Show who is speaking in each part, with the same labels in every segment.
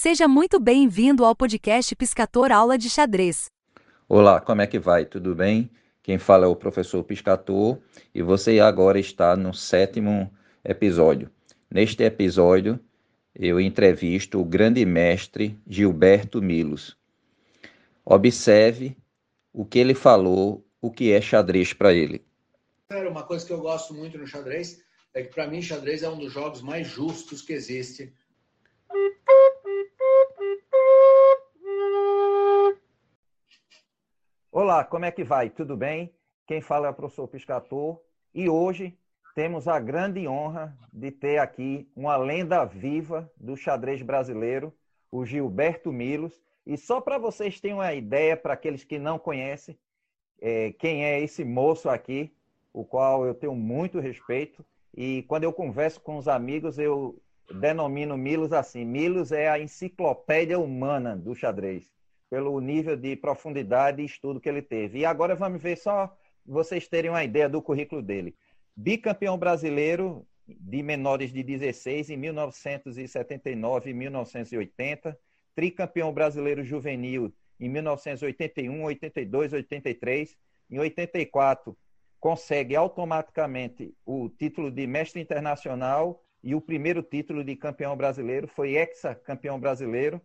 Speaker 1: Seja muito bem-vindo ao podcast Piscator Aula de Xadrez.
Speaker 2: Olá, como é que vai? Tudo bem? Quem fala é o professor Piscator e você agora está no sétimo episódio. Neste episódio, eu entrevisto o grande mestre Gilberto Milos. Observe o que ele falou, o que é xadrez para ele.
Speaker 3: Uma coisa que eu gosto muito no xadrez é que, para mim, xadrez é um dos jogos mais justos que existe
Speaker 4: Olá, como é que vai? Tudo bem? Quem fala é o professor Piscator e hoje temos a grande honra de ter aqui uma lenda viva do xadrez brasileiro, o Gilberto Milos. E só para vocês terem uma ideia, para aqueles que não conhecem, é, quem é esse moço aqui, o qual eu tenho muito respeito. E quando eu converso com os amigos, eu denomino Milos assim: Milos é a enciclopédia humana do xadrez pelo nível de profundidade e estudo que ele teve. E agora vamos ver só vocês terem uma ideia do currículo dele. Bicampeão brasileiro de menores de 16 em 1979 e 1980, tricampeão brasileiro juvenil em 1981, 82, 83, em 84 consegue automaticamente o título de mestre internacional e o primeiro título de campeão brasileiro foi ex-campeão brasileiro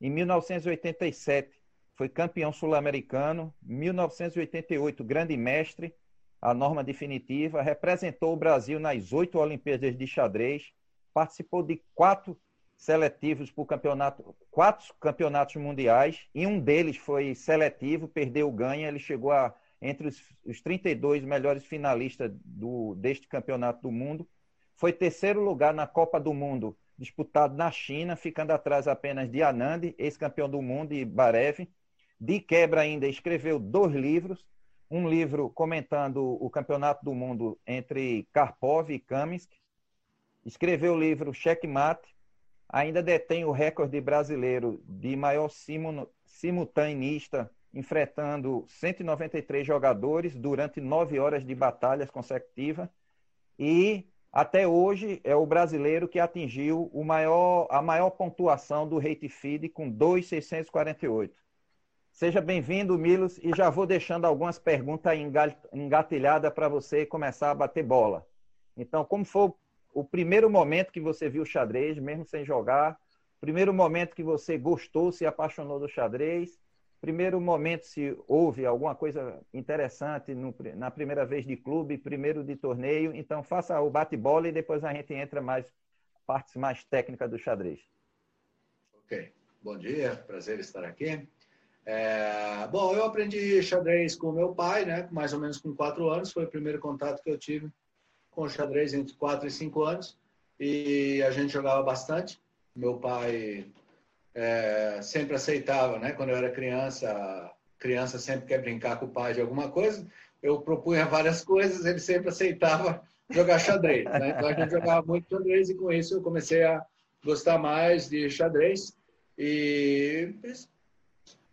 Speaker 4: em 1987, foi campeão sul-americano. 1988, grande mestre, a norma definitiva. Representou o Brasil nas oito Olimpíadas de xadrez. Participou de quatro seletivos por campeonato, quatro campeonatos mundiais. E um deles foi seletivo, perdeu o ganha. Ele chegou a entre os, os 32 melhores finalistas do, deste campeonato do mundo. Foi terceiro lugar na Copa do Mundo disputado na China, ficando atrás apenas de Anand, ex-campeão do mundo, e Barev. De quebra ainda escreveu dois livros, um livro comentando o campeonato do mundo entre Karpov e Kaminsk. Escreveu o livro Checkmate. Ainda detém o recorde brasileiro de maior simultaneista, enfrentando 193 jogadores durante nove horas de batalhas consecutivas. E até hoje é o brasileiro que atingiu maior, a maior pontuação do Rate Feed com 2,648. Seja bem-vindo, Milos, e já vou deixando algumas perguntas engatilhadas para você começar a bater bola. Então, como foi o primeiro momento que você viu o xadrez, mesmo sem jogar? Primeiro momento que você gostou, se apaixonou do xadrez? Primeiro momento se houve alguma coisa interessante no, na primeira vez de clube, primeiro de torneio. Então faça o bate-bola e depois a gente entra mais partes mais técnicas do xadrez.
Speaker 3: Ok. Bom dia, prazer estar aqui. É, bom, eu aprendi xadrez com meu pai, né? Mais ou menos com quatro anos. Foi o primeiro contato que eu tive com xadrez entre quatro e cinco anos. E a gente jogava bastante. Meu pai é, sempre aceitava, né? Quando eu era criança, criança sempre quer brincar com o pai de alguma coisa. Eu propunha várias coisas, ele sempre aceitava jogar xadrez. Né? Então a gente jogava muito xadrez e com isso eu comecei a gostar mais de xadrez. E,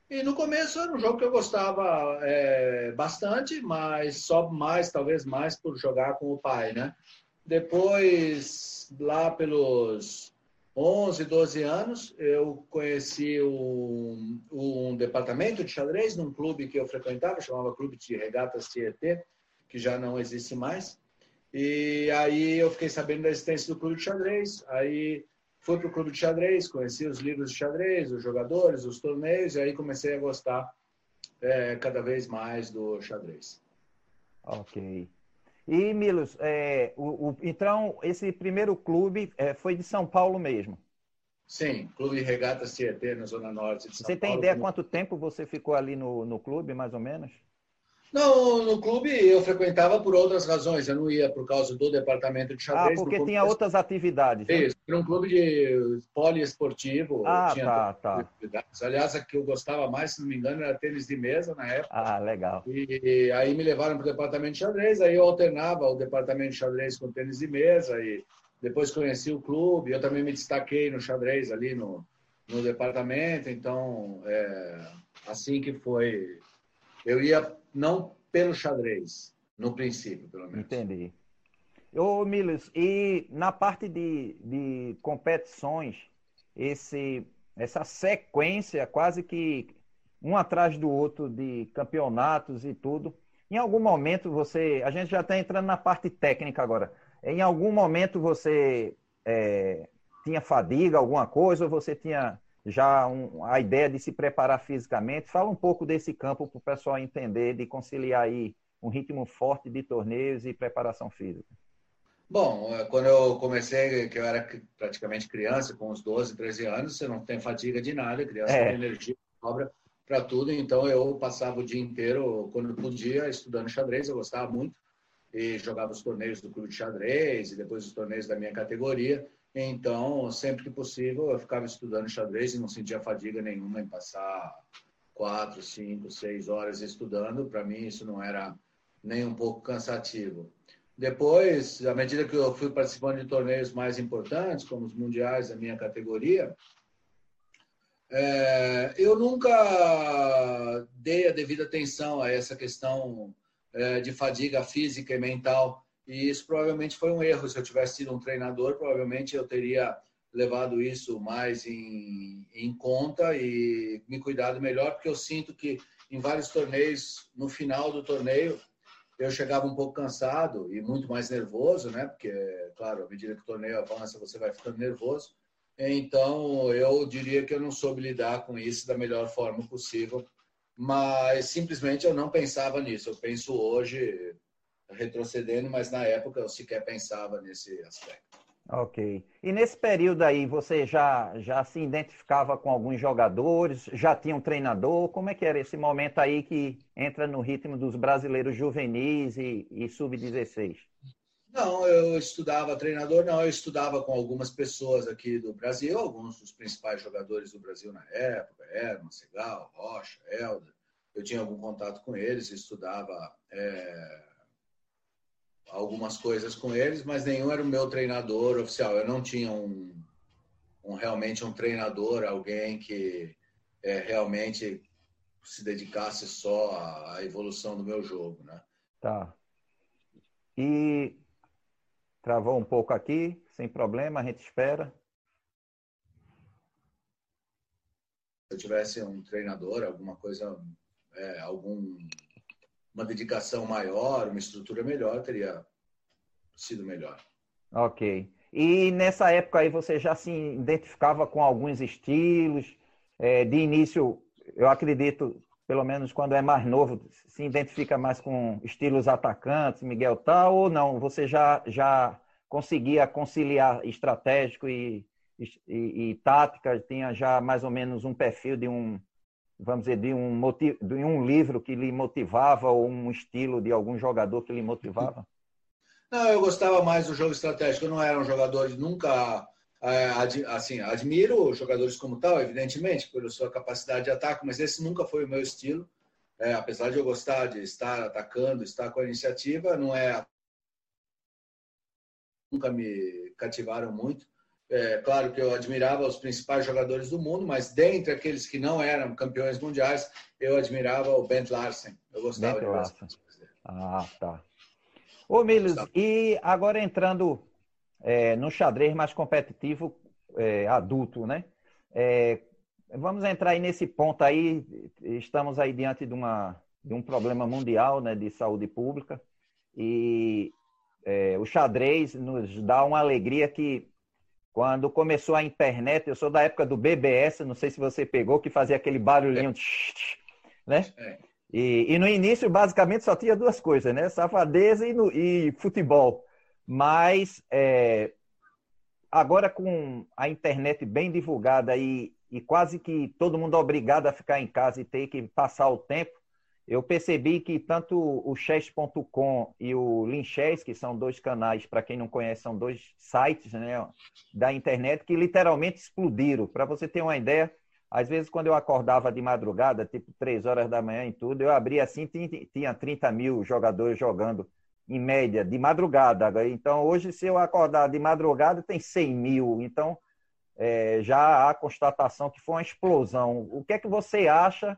Speaker 3: e no começo era um jogo que eu gostava é, bastante, mas só mais, talvez mais por jogar com o pai, né? Depois, lá pelos 11, 12 anos, eu conheci um, um, departamento de xadrez num clube que eu frequentava, chamava Clube de Regatas Tietê, que já não existe mais. E aí eu fiquei sabendo da existência do clube de xadrez. Aí fui para o clube de xadrez, conheci os livros de xadrez, os jogadores, os torneios, e aí comecei a gostar é, cada vez mais do xadrez.
Speaker 4: Ok. E, Milos, é, o, o, então, esse primeiro clube é, foi de São Paulo mesmo?
Speaker 3: Sim, Clube Regatas Tietê, na Zona Norte de São
Speaker 4: Você
Speaker 3: Paulo.
Speaker 4: tem ideia quanto tempo você ficou ali no, no clube, mais ou menos?
Speaker 3: Não, no clube eu frequentava por outras razões. Eu não ia por causa do departamento de xadrez.
Speaker 4: Ah, porque tinha outras atividades.
Speaker 3: Né? Isso, era um clube de poliesportivo.
Speaker 4: Ah, tá, tá.
Speaker 3: Aliás, a que eu gostava mais, se não me engano, era tênis de mesa na época.
Speaker 4: Ah, legal.
Speaker 3: E, e aí me levaram para o departamento de xadrez, aí eu alternava o departamento de xadrez com tênis de mesa e depois conheci o clube. Eu também me destaquei no xadrez ali no, no departamento, então é, assim que foi. Eu ia não pelo xadrez, no princípio, pelo menos.
Speaker 4: Entendi. Ô, Milos, e na parte de, de competições, esse essa sequência quase que um atrás do outro de campeonatos e tudo. Em algum momento você, a gente já está entrando na parte técnica agora. Em algum momento você é, tinha fadiga, alguma coisa, ou você tinha já um, a ideia de se preparar fisicamente? Fala um pouco desse campo para o pessoal entender, de conciliar aí um ritmo forte de torneios e preparação física.
Speaker 3: Bom, é, quando eu comecei, que eu era praticamente criança, com uns 12, 13 anos, você não tem fadiga de nada, criança é. tem energia, sobra para tudo, então eu passava o dia inteiro, quando podia, estudando xadrez, eu gostava muito, e jogava os torneios do clube de xadrez, e depois os torneios da minha categoria, então, sempre que possível, eu ficava estudando xadrez e não sentia fadiga nenhuma em passar quatro, cinco, seis horas estudando. Para mim, isso não era nem um pouco cansativo. Depois, à medida que eu fui participando de torneios mais importantes, como os mundiais da minha categoria, é, eu nunca dei a devida atenção a essa questão é, de fadiga física e mental e isso provavelmente foi um erro. Se eu tivesse sido um treinador, provavelmente eu teria levado isso mais em, em conta e me cuidado melhor, porque eu sinto que em vários torneios, no final do torneio, eu chegava um pouco cansado e muito mais nervoso, né? Porque, claro, à medida que o torneio avança, você vai ficando nervoso. Então, eu diria que eu não soube lidar com isso da melhor forma possível, mas simplesmente eu não pensava nisso. Eu penso hoje, retrocedendo, mas na época eu sequer pensava nesse aspecto.
Speaker 4: Ok. E nesse período aí, você já, já se identificava com alguns jogadores? Já tinha um treinador? Como é que era esse momento aí que entra no ritmo dos brasileiros juvenis e, e sub-16?
Speaker 3: Não, eu estudava treinador, não, eu estudava com algumas pessoas aqui do Brasil, alguns dos principais jogadores do Brasil na época, Herman, Segal, Rocha, Helder. Eu tinha algum contato com eles, estudava é, algumas coisas com eles, mas nenhum era o meu treinador oficial. Eu não tinha um, um realmente um treinador, alguém que é, realmente se dedicasse só à evolução do meu jogo, né?
Speaker 4: Tá. E travou um pouco aqui, sem problema, a gente espera.
Speaker 3: Se eu tivesse um treinador, alguma coisa, é, algum uma dedicação maior, uma estrutura melhor, teria sido melhor.
Speaker 4: Ok. E nessa época aí você já se identificava com alguns estilos? É, de início, eu acredito, pelo menos quando é mais novo, se identifica mais com estilos atacantes, Miguel tal, ou não? Você já, já conseguia conciliar estratégico e, e, e tática? Tinha já mais ou menos um perfil de um, vamos dizer, de um, motiv... de um livro que lhe motivava ou um estilo de algum jogador que lhe motivava?
Speaker 3: Não, eu gostava mais do jogo estratégico. Eu não era um jogador de nunca. É, assim, admiro jogadores como tal, evidentemente, pela sua capacidade de ataque, mas esse nunca foi o meu estilo. É, apesar de eu gostar de estar atacando, estar com a iniciativa, não é. Nunca me cativaram muito. É, claro que eu admirava os principais jogadores do mundo, mas dentre aqueles que não eram campeões mundiais, eu admirava o Bent Larsen. Eu gostava Bent de Larsen.
Speaker 4: Ah, tá. Ô, Milos, e agora entrando é, no xadrez mais competitivo é, adulto, né? É, vamos entrar aí nesse ponto aí. Estamos aí diante de, uma, de um problema mundial né, de saúde pública e é, o xadrez nos dá uma alegria que quando começou a internet, eu sou da época do BBS, não sei se você pegou, que fazia aquele barulhinho, é. né? É. E, e, no início, basicamente, só tinha duas coisas, né? Safadeza e, no, e futebol. Mas é, agora com a internet bem divulgada e, e quase que todo mundo obrigado a ficar em casa e ter que passar o tempo, eu percebi que tanto o chess.com e o Linchess, que são dois canais, para quem não conhece, são dois sites né, da internet que literalmente explodiram. Para você ter uma ideia, às vezes quando eu acordava de madrugada, tipo três horas da manhã e tudo, eu abria assim, tinha 30 mil jogadores jogando em média de madrugada. Então hoje, se eu acordar de madrugada, tem 100 mil. Então é, já há constatação que foi uma explosão. O que é que você acha?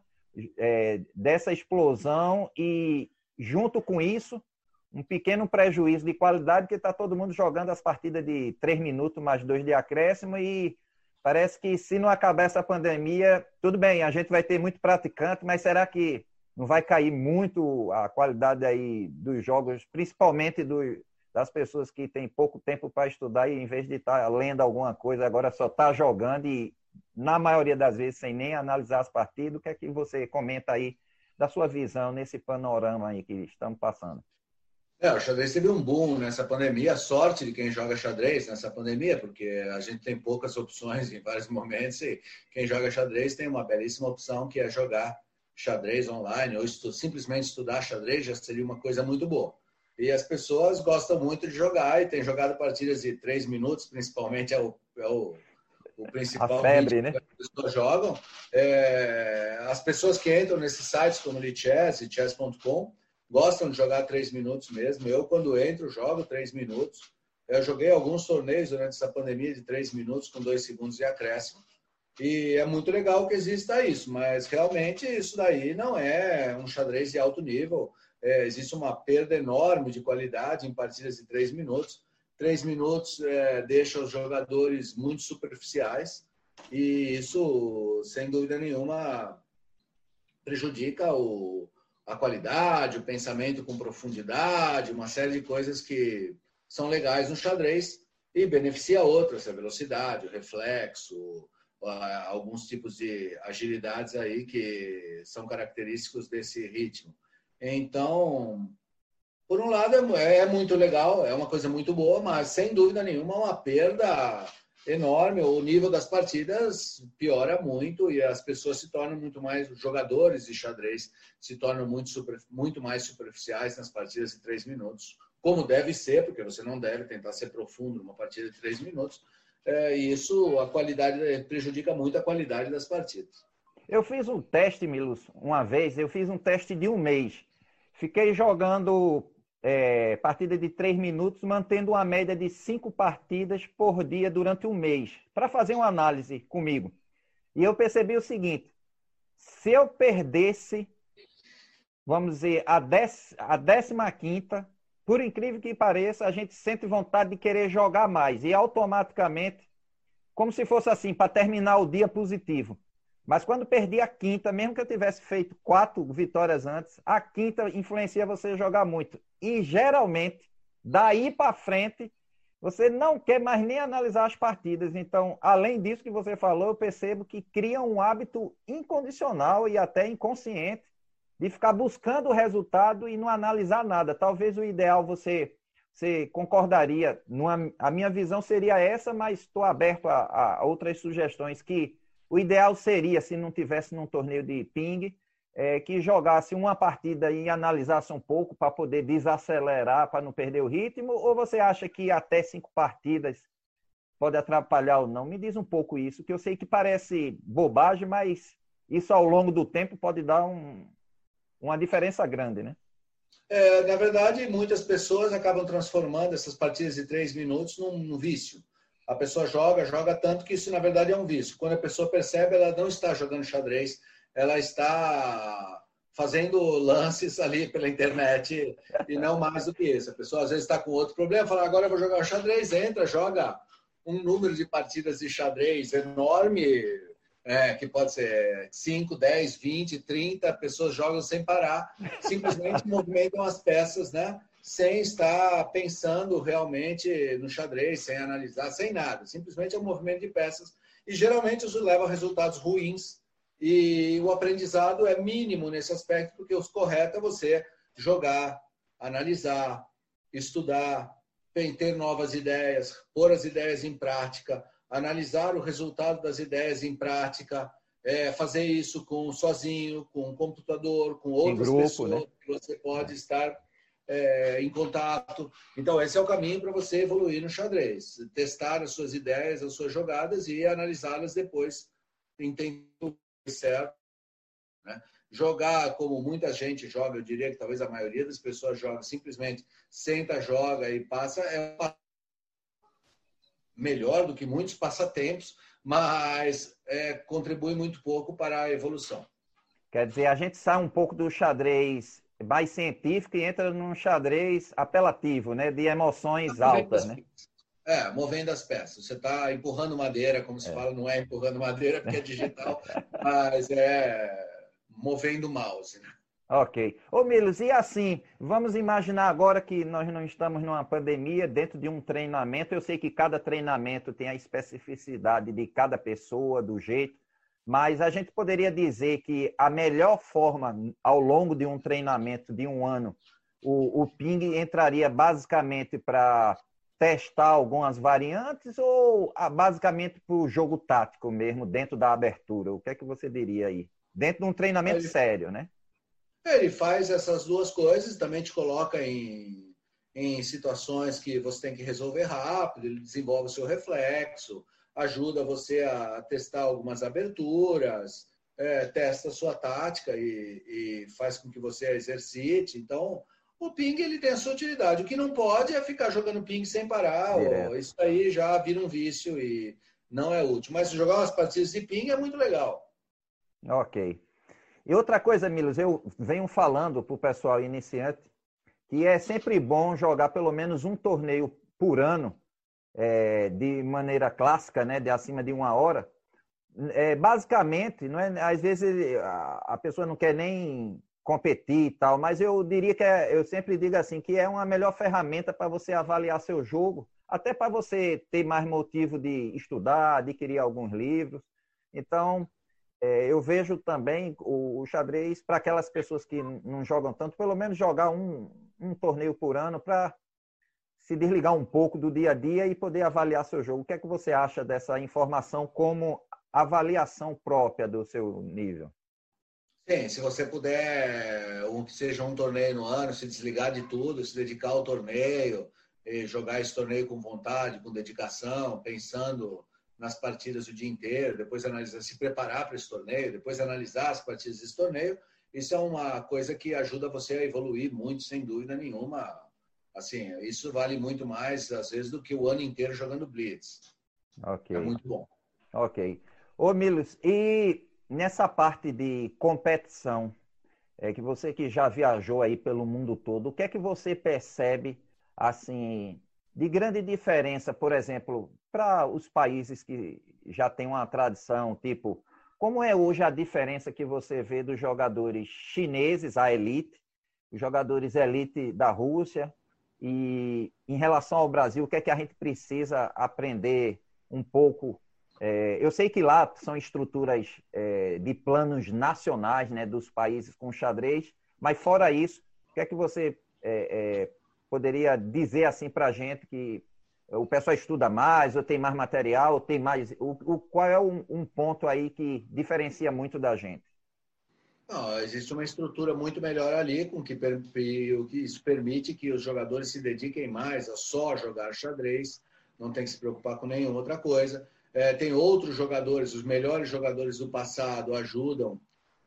Speaker 4: É, dessa explosão e, junto com isso, um pequeno prejuízo de qualidade, que está todo mundo jogando as partidas de três minutos mais dois de acréscimo e Parece que se não acabar essa pandemia, tudo bem, a gente vai ter muito praticante, mas será que não vai cair muito a qualidade aí dos jogos, principalmente do, das pessoas que têm pouco tempo para estudar e em vez de estar tá lendo alguma coisa, agora só está jogando e na maioria das vezes sem nem analisar as partidas. O que é que você comenta aí da sua visão nesse panorama aí que estamos passando?
Speaker 3: É, o xadrez teve um boom nessa pandemia. A sorte de quem joga xadrez nessa pandemia, porque a gente tem poucas opções em vários momentos e quem joga xadrez tem uma belíssima opção que é jogar xadrez online ou estu simplesmente estudar xadrez já seria uma coisa muito boa. E as pessoas gostam muito de jogar e têm jogado partidas de três minutos, principalmente é o, é o, o principal
Speaker 4: a febre, né?
Speaker 3: que as pessoas jogam. É, as pessoas que entram nesses sites como o Chess e chess.com gostam de jogar três minutos mesmo. Eu, quando entro, jogo três minutos. Eu joguei alguns torneios durante essa pandemia de três minutos com dois segundos de acréscimo. E é muito legal que exista isso, mas realmente isso daí não é um xadrez de alto nível. É, existe uma perda enorme de qualidade em partidas de três minutos. Três minutos é, deixa os jogadores muito superficiais e isso, sem dúvida nenhuma, prejudica o, a qualidade, o pensamento com profundidade, uma série de coisas que são legais no xadrez e beneficia outras, a velocidade, o reflexo, alguns tipos de agilidades aí que são característicos desse ritmo. Então, por um lado é, é muito legal, é uma coisa muito boa, mas sem dúvida nenhuma uma perda enorme, o nível das partidas piora muito e as pessoas se tornam muito mais, jogadores de xadrez se tornam muito, super, muito mais superficiais nas partidas de três minutos, como deve ser, porque você não deve tentar ser profundo numa partida de três minutos, é, e isso a qualidade prejudica muito a qualidade das partidas.
Speaker 4: Eu fiz um teste, Milos, uma vez, eu fiz um teste de um mês. Fiquei jogando é, partida de três minutos, mantendo uma média de cinco partidas por dia durante um mês, para fazer uma análise comigo. E eu percebi o seguinte: se eu perdesse, vamos dizer, a, dec, a décima quinta, por incrível que pareça, a gente sente vontade de querer jogar mais. E automaticamente, como se fosse assim, para terminar o dia positivo. Mas quando perdi a quinta, mesmo que eu tivesse feito quatro vitórias antes, a quinta influencia você jogar muito. E geralmente, daí para frente, você não quer mais nem analisar as partidas. Então, além disso que você falou, eu percebo que cria um hábito incondicional e até inconsciente de ficar buscando o resultado e não analisar nada. Talvez o ideal você você concordaria. Numa, a minha visão seria essa, mas estou aberto a, a outras sugestões que o ideal seria, se não tivesse num torneio de ping, é, que jogasse uma partida e analisasse um pouco para poder desacelerar, para não perder o ritmo? Ou você acha que até cinco partidas pode atrapalhar ou não? Me diz um pouco isso, que eu sei que parece bobagem, mas isso ao longo do tempo pode dar um, uma diferença grande, né?
Speaker 3: É, na verdade, muitas pessoas acabam transformando essas partidas de três minutos num, num vício a pessoa joga, joga tanto que isso na verdade é um vício. Quando a pessoa percebe, ela não está jogando xadrez, ela está fazendo lances ali pela internet e não mais do que isso. A pessoa às vezes está com outro problema, fala agora eu vou jogar xadrez, entra, joga um número de partidas de xadrez enorme, é, que pode ser 5, 10, 20, 30 pessoas jogam sem parar, simplesmente movimentam as peças, né? Sem estar pensando realmente no xadrez, sem analisar, sem nada. Simplesmente é um movimento de peças. E geralmente isso leva a resultados ruins. E o aprendizado é mínimo nesse aspecto, porque o correto é você jogar, analisar, estudar, ter novas ideias, pôr as ideias em prática, analisar o resultado das ideias em prática, é, fazer isso com sozinho, com um computador, com outras grupo, pessoas né? que você pode estar é, em contato. Então, esse é o caminho para você evoluir no xadrez. Testar as suas ideias, as suas jogadas e analisá-las depois, entendendo certo. Né? Jogar como muita gente joga, eu diria que talvez a maioria das pessoas joga, simplesmente senta, joga e passa, é melhor do que muitos passatempos, mas é, contribui muito pouco para a evolução.
Speaker 4: Quer dizer, a gente sai um pouco do xadrez mais científico e entra num xadrez apelativo, né? De emoções altas, né?
Speaker 3: É, movendo as peças. Você está empurrando madeira, como se é. fala, não é empurrando madeira porque é digital, mas é movendo o mouse. Né?
Speaker 4: Ok. Ô Milos, e assim, vamos imaginar agora que nós não estamos numa pandemia, dentro de um treinamento. Eu sei que cada treinamento tem a especificidade de cada pessoa, do jeito, mas a gente poderia dizer que a melhor forma, ao longo de um treinamento de um ano, o, o ping entraria basicamente para testar algumas variantes ou ah, basicamente para o jogo tático mesmo, dentro da abertura? O que é que você diria aí? Dentro de um treinamento ele, sério, né?
Speaker 3: Ele faz essas duas coisas, também te coloca em, em situações que você tem que resolver rápido, ele desenvolve o seu reflexo, ajuda você a testar algumas aberturas, é, testa a sua tática e, e, faz com que você exercite. Então, o ping ele tem a sua utilidade. O que não pode é ficar jogando ping sem parar. Ou, isso aí já vira um vício e não é útil. Mas jogar umas partidas de ping é muito legal.
Speaker 4: Ok. E outra coisa, Milos, eu venho falando para o pessoal iniciante que é sempre bom jogar pelo menos um torneio por ano é, de maneira clássica, né, de acima de uma hora, é, basicamente, não é, às vezes a, pessoa não quer nem competir e tal, mas eu diria que é, eu sempre digo assim que é uma melhor ferramenta para você avaliar seu jogo, até para você ter mais motivo de estudar, adquirir alguns livros. Então, é, eu vejo também o, o xadrez para aquelas pessoas que não jogam tanto, pelo menos jogar um, um torneio por ano para se desligar um pouco do dia a dia e poder avaliar seu jogo. O que é que você acha dessa informação como avaliação própria do seu nível?
Speaker 3: Sim, se você puder, que seja um torneio no ano, se desligar de tudo, se dedicar ao torneio, jogar esse torneio com vontade, com dedicação, pensando nas partidas o dia inteiro, depois analisar, se preparar para esse torneio, depois analisar as partidas desse torneio, isso é uma coisa que ajuda você a evoluir muito, sem dúvida nenhuma, Assim, isso vale muito mais, às vezes, do que o ano inteiro jogando Blitz.
Speaker 4: Ok.
Speaker 3: É muito bom.
Speaker 4: Ok. Ô, Milos, e nessa parte de competição, é que você que já viajou aí pelo mundo todo, o que é que você percebe, assim, de grande diferença, por exemplo, para os países que já têm uma tradição, tipo, como é hoje a diferença que você vê dos jogadores chineses, a elite, os jogadores elite da Rússia, e em relação ao Brasil, o que é que a gente precisa aprender um pouco? É, eu sei que lá são estruturas é, de planos nacionais né, dos países com xadrez, mas fora isso, o que é que você é, é poderia dizer assim para a gente que o pessoal estuda mais, ou tem mais material, ou tem mais. O, o qual é um, um ponto aí que diferencia muito da gente?
Speaker 3: Não, existe uma estrutura muito melhor ali, com que, o que isso permite que os jogadores se dediquem mais a só jogar xadrez, não tem que se preocupar com nenhuma outra coisa. É, tem outros jogadores, os melhores jogadores do passado ajudam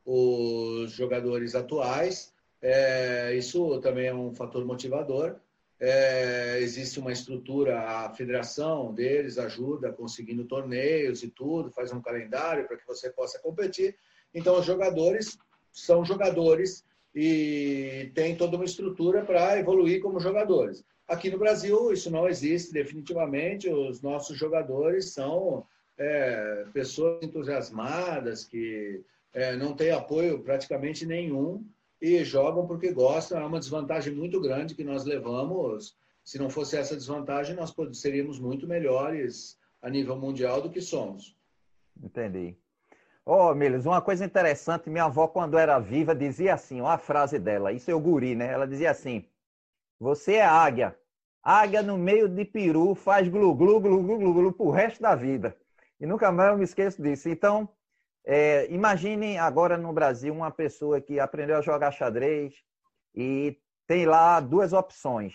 Speaker 3: os jogadores atuais. É, isso também é um fator motivador. É, existe uma estrutura, a federação deles ajuda conseguindo torneios e tudo, faz um calendário para que você possa competir. Então, os jogadores são jogadores e tem toda uma estrutura para evoluir como jogadores. Aqui no Brasil, isso não existe definitivamente. Os nossos jogadores são é, pessoas entusiasmadas que é, não têm apoio praticamente nenhum e jogam porque gostam. É uma desvantagem muito grande que nós levamos. Se não fosse essa desvantagem, nós seríamos muito melhores a nível mundial do que somos.
Speaker 4: Entendi. Ô, oh, Miles, uma coisa interessante, minha avó, quando era viva, dizia assim, uma frase dela, isso é o guri, né? Ela dizia assim, você é águia. Águia no meio de peru faz glu, glu, glu, glu, glu, glu pro resto da vida. E nunca mais eu me esqueço disso. Então, é, imagine agora no Brasil uma pessoa que aprendeu a jogar xadrez e tem lá duas opções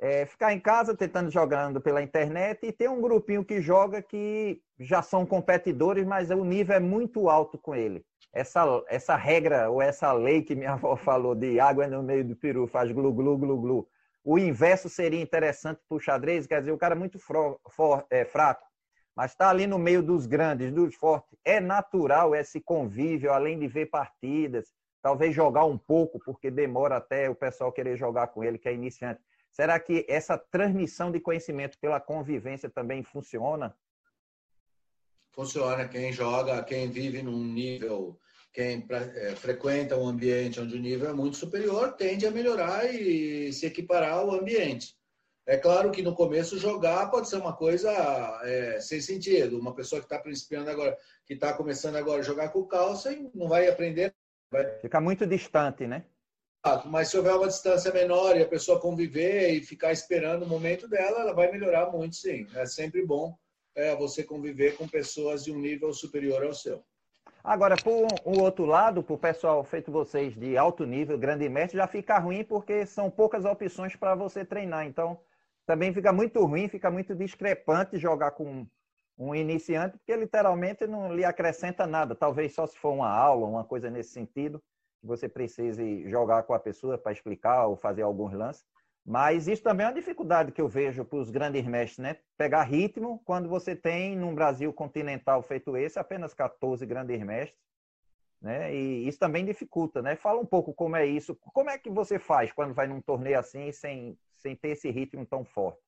Speaker 4: é, ficar em casa tentando jogando pela internet e tem um grupinho que joga que já são competidores, mas o nível é muito alto com ele. Essa, essa regra ou essa lei que minha avó falou de água no meio do peru faz glu, glu, glu, glu. O inverso seria interessante para o xadrez, quer dizer, o cara é muito fro, for, é, fraco, mas está ali no meio dos grandes, dos fortes. É natural esse convívio, além de ver partidas, talvez jogar um pouco, porque demora até o pessoal querer jogar com ele, que é iniciante Será que essa transmissão de conhecimento pela convivência também funciona?
Speaker 3: Funciona. Quem joga, quem vive num nível, quem é, frequenta um ambiente onde o nível é muito superior, tende a melhorar e se equiparar ao ambiente. É claro que no começo jogar pode ser uma coisa é, sem sentido. Uma pessoa que está principiando agora, que está começando agora a jogar com calça, não vai aprender. Vai...
Speaker 4: Fica muito distante, né?
Speaker 3: Mas se houver uma distância menor e a pessoa conviver e ficar esperando o momento dela, ela vai melhorar muito, sim. É sempre bom é, você conviver com pessoas de um nível superior ao seu.
Speaker 4: Agora, por um outro lado, para o pessoal feito vocês de alto nível, grande mestre, já fica ruim porque são poucas opções para você treinar. Então, também fica muito ruim, fica muito discrepante jogar com um iniciante, porque literalmente não lhe acrescenta nada. Talvez só se for uma aula, uma coisa nesse sentido, você precise jogar com a pessoa para explicar ou fazer alguns lances. Mas isso também é uma dificuldade que eu vejo para os grandes mestres, né? Pegar ritmo quando você tem, num Brasil continental feito esse, apenas 14 grandes mestres. Né? E isso também dificulta, né? Fala um pouco como é isso. Como é que você faz quando vai num torneio assim sem, sem ter esse ritmo tão forte?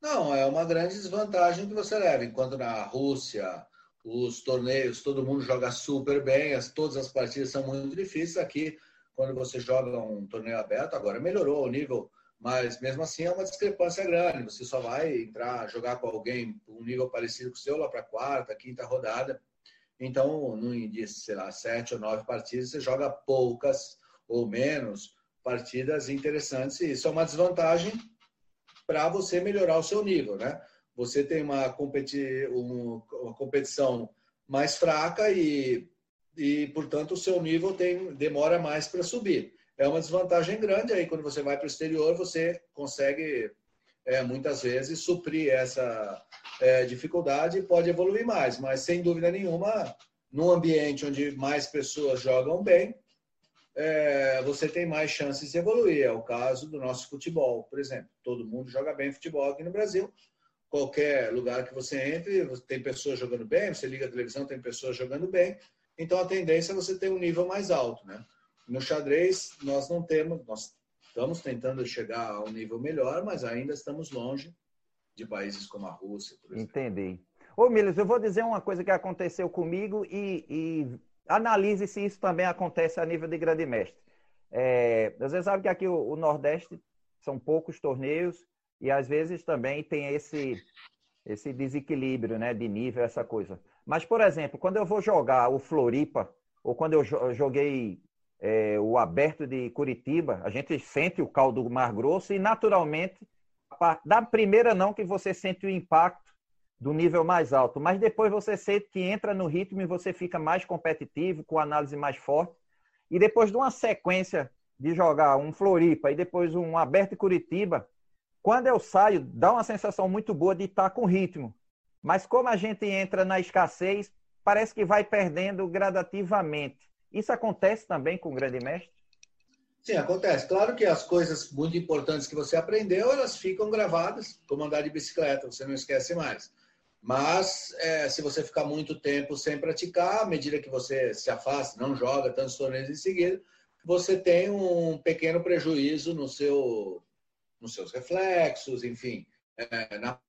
Speaker 3: Não, é uma grande desvantagem que você leva. Enquanto na Rússia, os torneios, todo mundo joga super bem, as, todas as partidas são muito difíceis. Aqui, quando você joga um torneio aberto, agora melhorou o nível, mas mesmo assim é uma discrepância grande. Você só vai entrar, jogar com alguém um nível parecido com o seu lá para quarta, quinta rodada. Então, no índice, sei lá, sete ou nove partidas, você joga poucas ou menos partidas interessantes, e isso é uma desvantagem para você melhorar o seu nível, né? Você tem uma, competi uma competição mais fraca e, e, portanto, o seu nível tem, demora mais para subir. É uma desvantagem grande aí quando você vai para o exterior, você consegue é, muitas vezes suprir essa é, dificuldade e pode evoluir mais, mas sem dúvida nenhuma, num ambiente onde mais pessoas jogam bem, é, você tem mais chances de evoluir. É o caso do nosso futebol, por exemplo. Todo mundo joga bem futebol aqui no Brasil. Qualquer lugar que você entre, tem pessoas jogando bem, você liga a televisão, tem pessoas jogando bem. Então a tendência é você ter um nível mais alto, né? No xadrez, nós não temos, nós estamos tentando chegar a um nível melhor, mas ainda estamos longe de países como a Rússia, por
Speaker 4: exemplo. Entendi. Ô, Miles, eu vou dizer uma coisa que aconteceu comigo e, e analise se isso também acontece a nível de grande mestre. É, você sabe que aqui o, o, Nordeste são poucos torneios e às vezes também tem esse, esse desequilíbrio né, de nível, essa coisa. Mas, por exemplo, quando eu vou jogar o Floripa, ou quando eu joguei é, o Aberto de Curitiba, a gente sente o caldo do Mar Grosso e, naturalmente, da primeira não que você sente o impacto do nível mais alto, mas depois você sente que entra no ritmo e você fica mais competitivo, com análise mais forte. E depois de uma sequência de jogar um Floripa e depois um Aberto Curitiba, quando eu saio, dá uma sensação muito boa de estar com ritmo. Mas como a gente entra na escassez, parece que vai perdendo gradativamente. Isso acontece também com o grande mestre?
Speaker 3: Sim, acontece. Claro que as coisas muito importantes que você aprendeu, elas ficam gravadas, como andar de bicicleta, você não esquece mais. Mas é, se você ficar muito tempo sem praticar, à medida que você se afasta, não joga tantos torneios em seguida, você tem um pequeno prejuízo no seu, nos seus reflexos, enfim. É, na,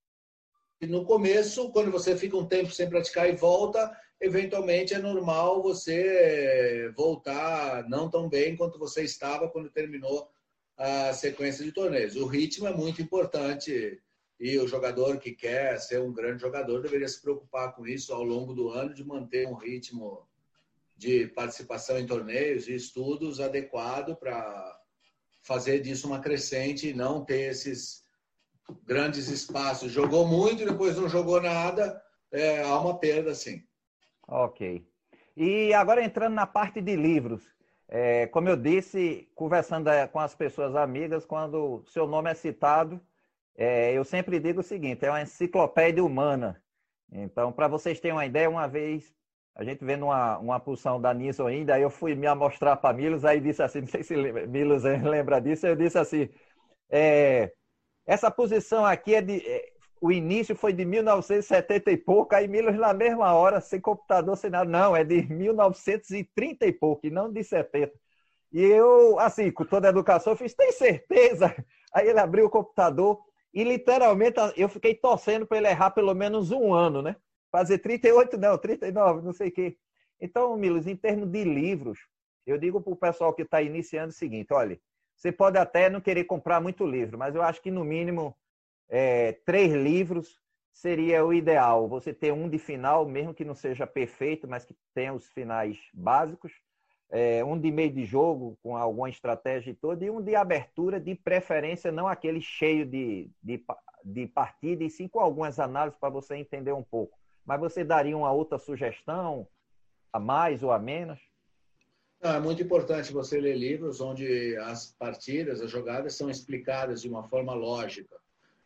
Speaker 3: no começo, quando você fica um tempo sem praticar e volta, eventualmente é normal você voltar não tão bem quanto você estava quando terminou a sequência de torneios. O ritmo é muito importante e o jogador que quer ser um grande jogador deveria se preocupar com isso ao longo do ano, de manter um ritmo de participação em torneios e estudos adequado para fazer disso uma crescente e não ter esses grandes espaços. Jogou muito depois não jogou nada, é, há uma perda, sim.
Speaker 4: Ok. E agora entrando na parte de livros. É, como eu disse, conversando é, com as pessoas amigas, quando seu nome é citado, é, eu sempre digo o seguinte: é uma enciclopédia humana. Então, para vocês terem uma ideia, uma vez a gente vendo uma, uma pulsão da Nilson ainda, aí eu fui me mostrar para Milos, aí disse assim, não sei se Milos lembra disso, eu disse assim, é, essa posição aqui é de, é, o início foi de 1970 e pouco, aí Milos na mesma hora, sem computador, sem nada, não, é de 1930 e pouco, e não de 70. E eu, assim, com toda a educação, eu fiz, tem certeza? Aí ele abriu o computador e literalmente eu fiquei torcendo para ele errar pelo menos um ano, né? Fazer 38, não, 39, não sei o quê. Então, Milos, em termos de livros, eu digo para o pessoal que está iniciando o seguinte: olha, você pode até não querer comprar muito livro, mas eu acho que no mínimo é, três livros seria o ideal. Você ter um de final, mesmo que não seja perfeito, mas que tenha os finais básicos. É, um de meio de jogo, com alguma estratégia e toda, e um de abertura, de preferência, não aquele cheio de, de, de partida, e sim com algumas análises para você entender um pouco. Mas você daria uma outra sugestão, a mais ou a menos?
Speaker 3: Não, é muito importante você ler livros onde as partidas, as jogadas são explicadas de uma forma lógica.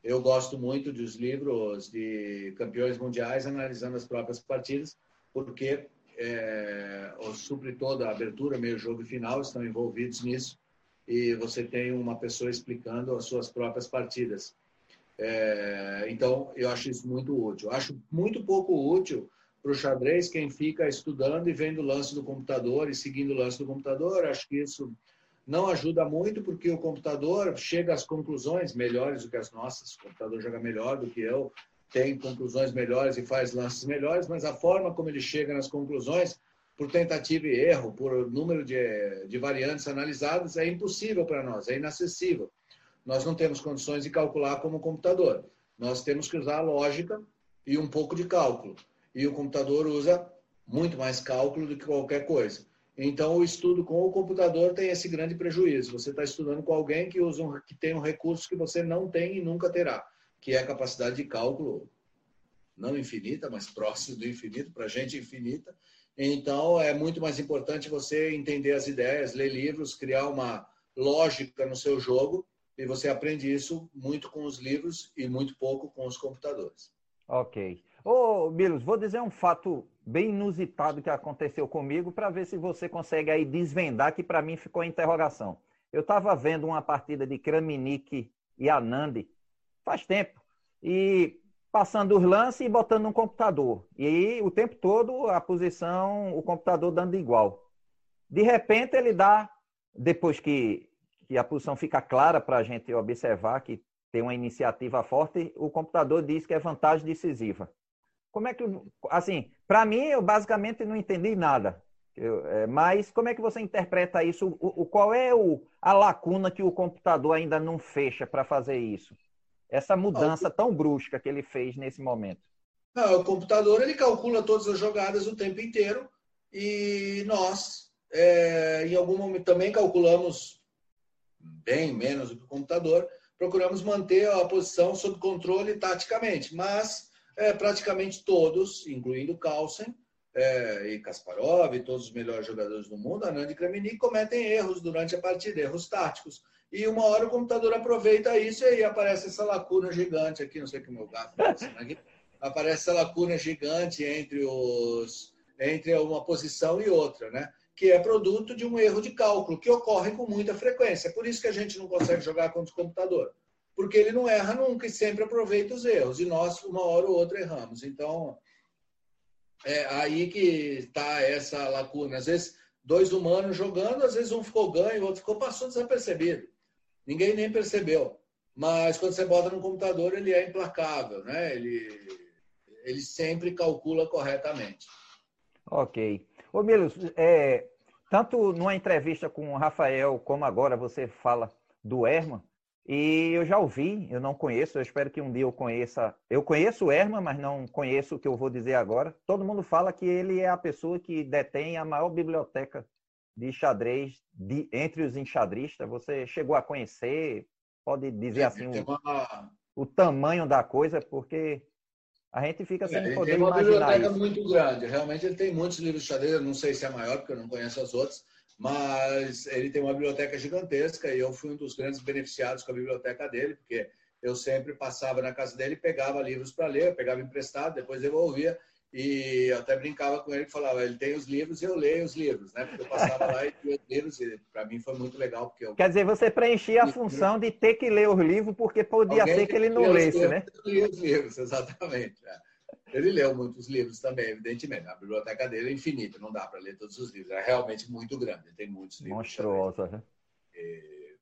Speaker 3: Eu gosto muito dos livros de campeões mundiais analisando as próprias partidas, porque é, o supre toda a abertura, meio jogo e final estão envolvidos nisso e você tem uma pessoa explicando as suas próprias partidas. É, então, eu acho isso muito útil. Acho muito pouco útil para o xadrez quem fica estudando e vendo o lance do computador e seguindo o lance do computador. Acho que isso não ajuda muito porque o computador chega às conclusões melhores do que as nossas. O computador joga melhor do que eu, tem conclusões melhores e faz lances melhores, mas a forma como ele chega nas conclusões, por tentativa e erro, por número de, de variantes analisadas, é impossível para nós, é inacessível. Nós não temos condições de calcular como computador. Nós temos que usar a lógica e um pouco de cálculo. E o computador usa muito mais cálculo do que qualquer coisa. Então, o estudo com o computador tem esse grande prejuízo. Você está estudando com alguém que, usa um, que tem um recurso que você não tem e nunca terá, que é a capacidade de cálculo não infinita, mas próximo do infinito, para a gente infinita. Então, é muito mais importante você entender as ideias, ler livros, criar uma lógica no seu jogo, e você aprende isso muito com os livros e muito pouco com os computadores.
Speaker 4: Ok. Ô, Milos, vou dizer um fato bem inusitado que aconteceu comigo para ver se você consegue aí desvendar, que para mim ficou interrogação. Eu estava vendo uma partida de Kramnik e Anand faz tempo, e passando os lances e botando no computador. E o tempo todo a posição, o computador dando igual. De repente ele dá, depois que, que a posição fica clara para a gente observar que tem uma iniciativa forte, o computador diz que é vantagem decisiva. Como é que, assim, para mim, eu basicamente não entendi nada. Eu, é, mas como é que você interpreta isso? O, o, qual é o, a lacuna que o computador ainda não fecha para fazer isso? Essa mudança tão brusca que ele fez nesse momento.
Speaker 3: Não, o computador ele calcula todas as jogadas o tempo inteiro e nós, é, em algum momento, também calculamos bem menos do que o computador, procuramos manter a posição sob controle taticamente, mas é, praticamente todos, incluindo Carlsen é, e Kasparov, e todos os melhores jogadores do mundo, Anand e Kramnik, cometem erros durante a partida, erros táticos. E uma hora o computador aproveita isso e aí aparece essa lacuna gigante aqui, não sei o que o meu gato está aqui, aparece essa lacuna gigante entre os entre uma posição e outra, né? Que é produto de um erro de cálculo que ocorre com muita frequência. É por isso que a gente não consegue jogar contra o computador porque ele não erra nunca e sempre aproveita os erros. E nós, uma hora ou outra, erramos. Então, é aí que está essa lacuna. Às vezes, dois humanos jogando, às vezes um ficou ganho, o outro ficou passou desapercebido. Ninguém nem percebeu. Mas quando você bota no computador, ele é implacável, né? Ele, ele sempre calcula corretamente.
Speaker 4: Ok. Ô, Milos, é, tanto numa entrevista com o Rafael, como agora você fala do Herman, e eu já ouvi, eu não conheço, eu espero que um dia eu conheça. Eu conheço o Herman, mas não conheço o que eu vou dizer agora. Todo mundo fala que ele é a pessoa que detém a maior biblioteca de xadrez de, entre os enxadristas. Você chegou a conhecer? Pode dizer assim o, o tamanho da coisa, porque a gente fica sem é, poder tem uma biblioteca isso.
Speaker 3: muito grande. Realmente ele tem muitos livros de xadrez. Eu não sei se é maior, porque eu não conheço as outras mas ele tem uma biblioteca gigantesca e eu fui um dos grandes beneficiados com a biblioteca dele, porque eu sempre passava na casa dele, pegava livros para ler, pegava emprestado, depois devolvia e até brincava com ele, falava, ele tem os livros e eu leio os livros, né? Porque eu passava lá e lia os livros e para mim foi muito legal porque eu...
Speaker 4: Quer dizer, você preenchia a função de ter que ler os livros porque podia Alguém ser que ele não lesse, né?
Speaker 3: Eu lia os livros, exatamente. É. Ele leu muitos livros também, evidentemente. A biblioteca dele é infinita, não dá para ler todos os livros. É realmente muito grande, tem muitos livros.
Speaker 4: Monstruosa, né?
Speaker 3: É...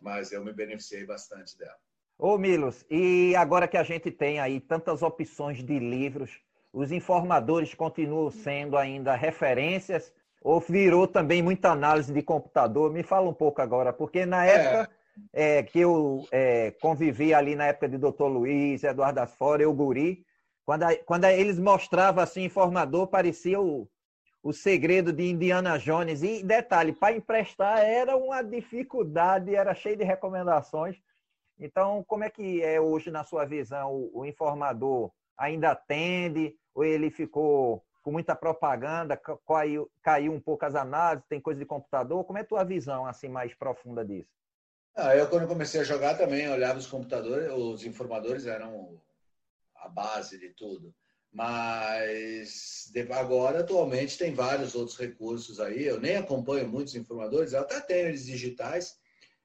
Speaker 3: mas eu me beneficiei bastante dela.
Speaker 4: Ô Milos, e agora que a gente tem aí tantas opções de livros, os informadores continuam sendo ainda referências ou virou também muita análise de computador? Me fala um pouco agora, porque na é. época é. É, que eu é, convivi ali na época de Dr. Luiz, Eduardo Asfora, eu Guri, quando, a, quando eles mostravam assim, informador, parecia o, o segredo de Indiana Jones. E detalhe, para emprestar era uma dificuldade, era cheio de recomendações. Então, como é que é hoje, na sua visão, o, o informador ainda atende ou ele ficou com muita propaganda, caiu, caiu um pouco as análises, tem coisa de computador? Como é a tua visão assim mais profunda disso?
Speaker 3: Ah, eu quando comecei a jogar também olhava os computadores, os informadores eram a base de tudo. Mas agora, atualmente, tem vários outros recursos aí. Eu nem acompanho muitos informadores, eu até tenho eles digitais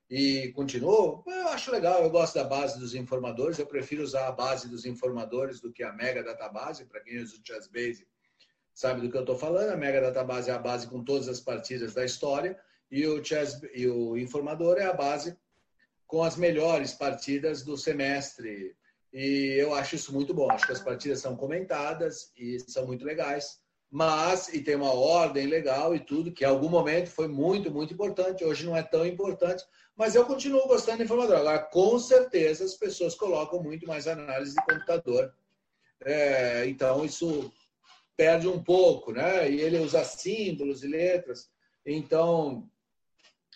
Speaker 3: e continuo. Eu acho legal, eu gosto da base dos informadores. Eu prefiro usar a base dos informadores do que a Mega Database. Para quem usa o Chessbase, sabe do que eu estou falando. A Mega Database é a base com todas as partidas da história e o, Chess, e o informador é a base com as melhores partidas do semestre e eu acho isso muito bom. Acho que as partidas são comentadas e são muito legais. Mas, e tem uma ordem legal e tudo, que em algum momento foi muito, muito importante. Hoje não é tão importante, mas eu continuo gostando do informador. Agora, com certeza, as pessoas colocam muito mais análise de computador. É, então, isso perde um pouco, né? E ele usa símbolos e letras. Então,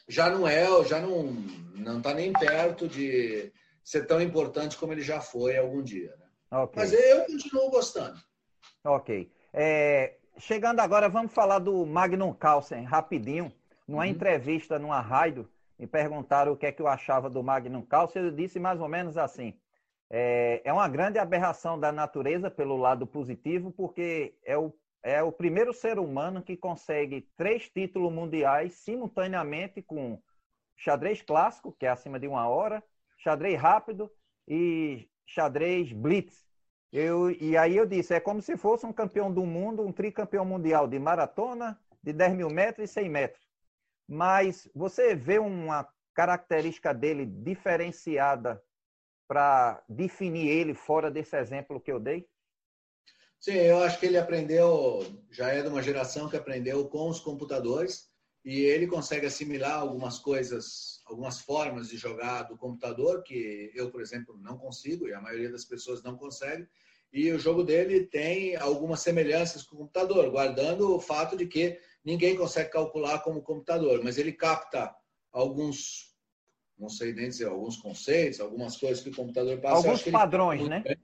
Speaker 3: já não é, já não não está nem perto de ser tão importante como ele já foi algum dia. Né? Okay. Mas eu continuo gostando.
Speaker 4: Ok. É, chegando agora, vamos falar do Magnum Carlsen, rapidinho. Numa uhum. entrevista numa rádio, me perguntaram o que é que eu achava do Magnum Carlsen. Eu disse mais ou menos assim: é, é uma grande aberração da natureza pelo lado positivo, porque é o, é o primeiro ser humano que consegue três títulos mundiais simultaneamente com xadrez clássico, que é acima de uma hora, xadrez rápido e xadrez blitz. Eu, e aí eu disse, é como se fosse um campeão do mundo, um tricampeão mundial de maratona, de 10 mil metros e 100 metros. Mas você vê uma característica dele diferenciada para definir ele fora desse exemplo que eu dei?
Speaker 3: Sim, eu acho que ele aprendeu, já é de uma geração que aprendeu com os computadores e ele consegue assimilar algumas coisas, algumas formas de jogar do computador que eu, por exemplo, não consigo e a maioria das pessoas não consegue. E o jogo dele tem algumas semelhanças com o computador, guardando o fato de que ninguém consegue calcular como computador, mas ele capta alguns, não sei nem dizer, alguns conceitos, algumas coisas que o computador
Speaker 4: passa. Alguns padrões, né? Bem